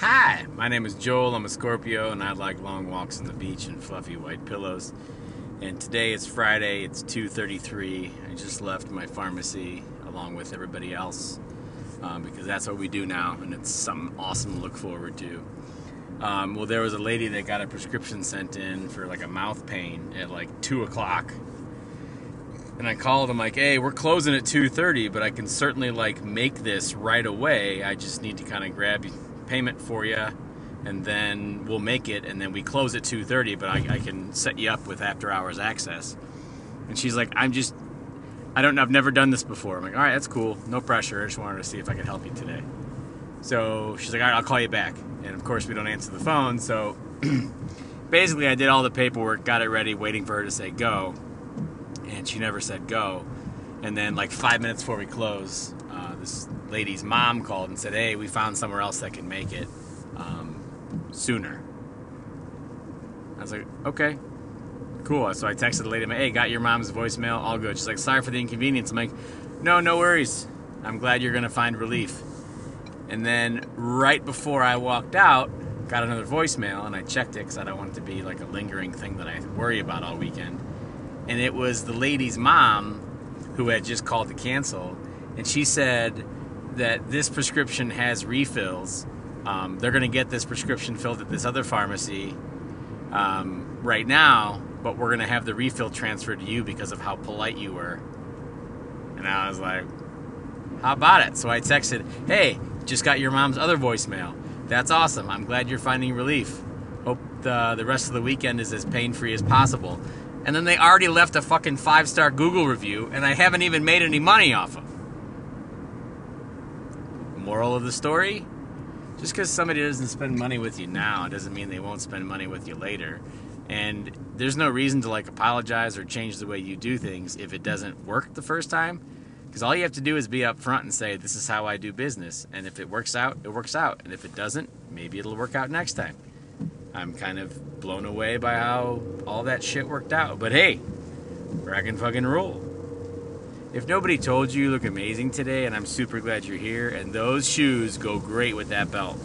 Hi, my name is Joel. I'm a Scorpio, and I like long walks on the beach and fluffy white pillows. And today is Friday. It's 2:33. I just left my pharmacy along with everybody else um, because that's what we do now, and it's something awesome to look forward to. Um, well, there was a lady that got a prescription sent in for like a mouth pain at like two o'clock, and I called. I'm like, "Hey, we're closing at 2:30, but I can certainly like make this right away. I just need to kind of grab payment for you." and then we'll make it and then we close at 2.30 but I, I, can set you up with after hours access. And she's like i'm just i don't know i've never done this before. I'm like all right that's cool. No pressure. I just wanted to see if i could help you today. So she's like all right i'll call you back. And of course we don't answer the phone so basically i did all the paperwork got it ready waiting for her to say go and she never said go. And then like five minutes before we close this lady's mom called and said hey we found somewhere else that can make it um, sooner. I was like, okay, cool. So I texted the lady, hey, got your mom's voicemail, all good. She's like, sorry for the inconvenience. I'm like, no, no worries. I'm glad you're gonna find relief. And then right before I walked out, got another voicemail, and I checked it because I don't want it to be like a lingering thing that I worry about all weekend. And it was the lady's mom who had just called to cancel, and she said that this prescription has refills um, they're going to get this prescription filled at this other pharmacy um, right now, but we're going to have the refill transferred to you because of how polite you were. And I was like, how about it? So I texted, hey, just got your mom's other voicemail. That's awesome. I'm glad you're finding relief. Hope the, the rest of the weekend is as pain free as possible. And then they already left a fucking five star Google review, and I haven't even made any money off them. Moral of the story just because somebody doesn't spend money with you now doesn't mean they won't spend money with you later. And there's no reason to like apologize or change the way you do things if it doesn't work the first time. Because all you have to do is be upfront and say, This is how I do business. And if it works out, it works out. And if it doesn't, maybe it'll work out next time. I'm kind of blown away by how all that shit worked out. But hey, rock and fucking roll. If nobody told you you look amazing today, and I'm super glad you're here, and those shoes go great with that belt.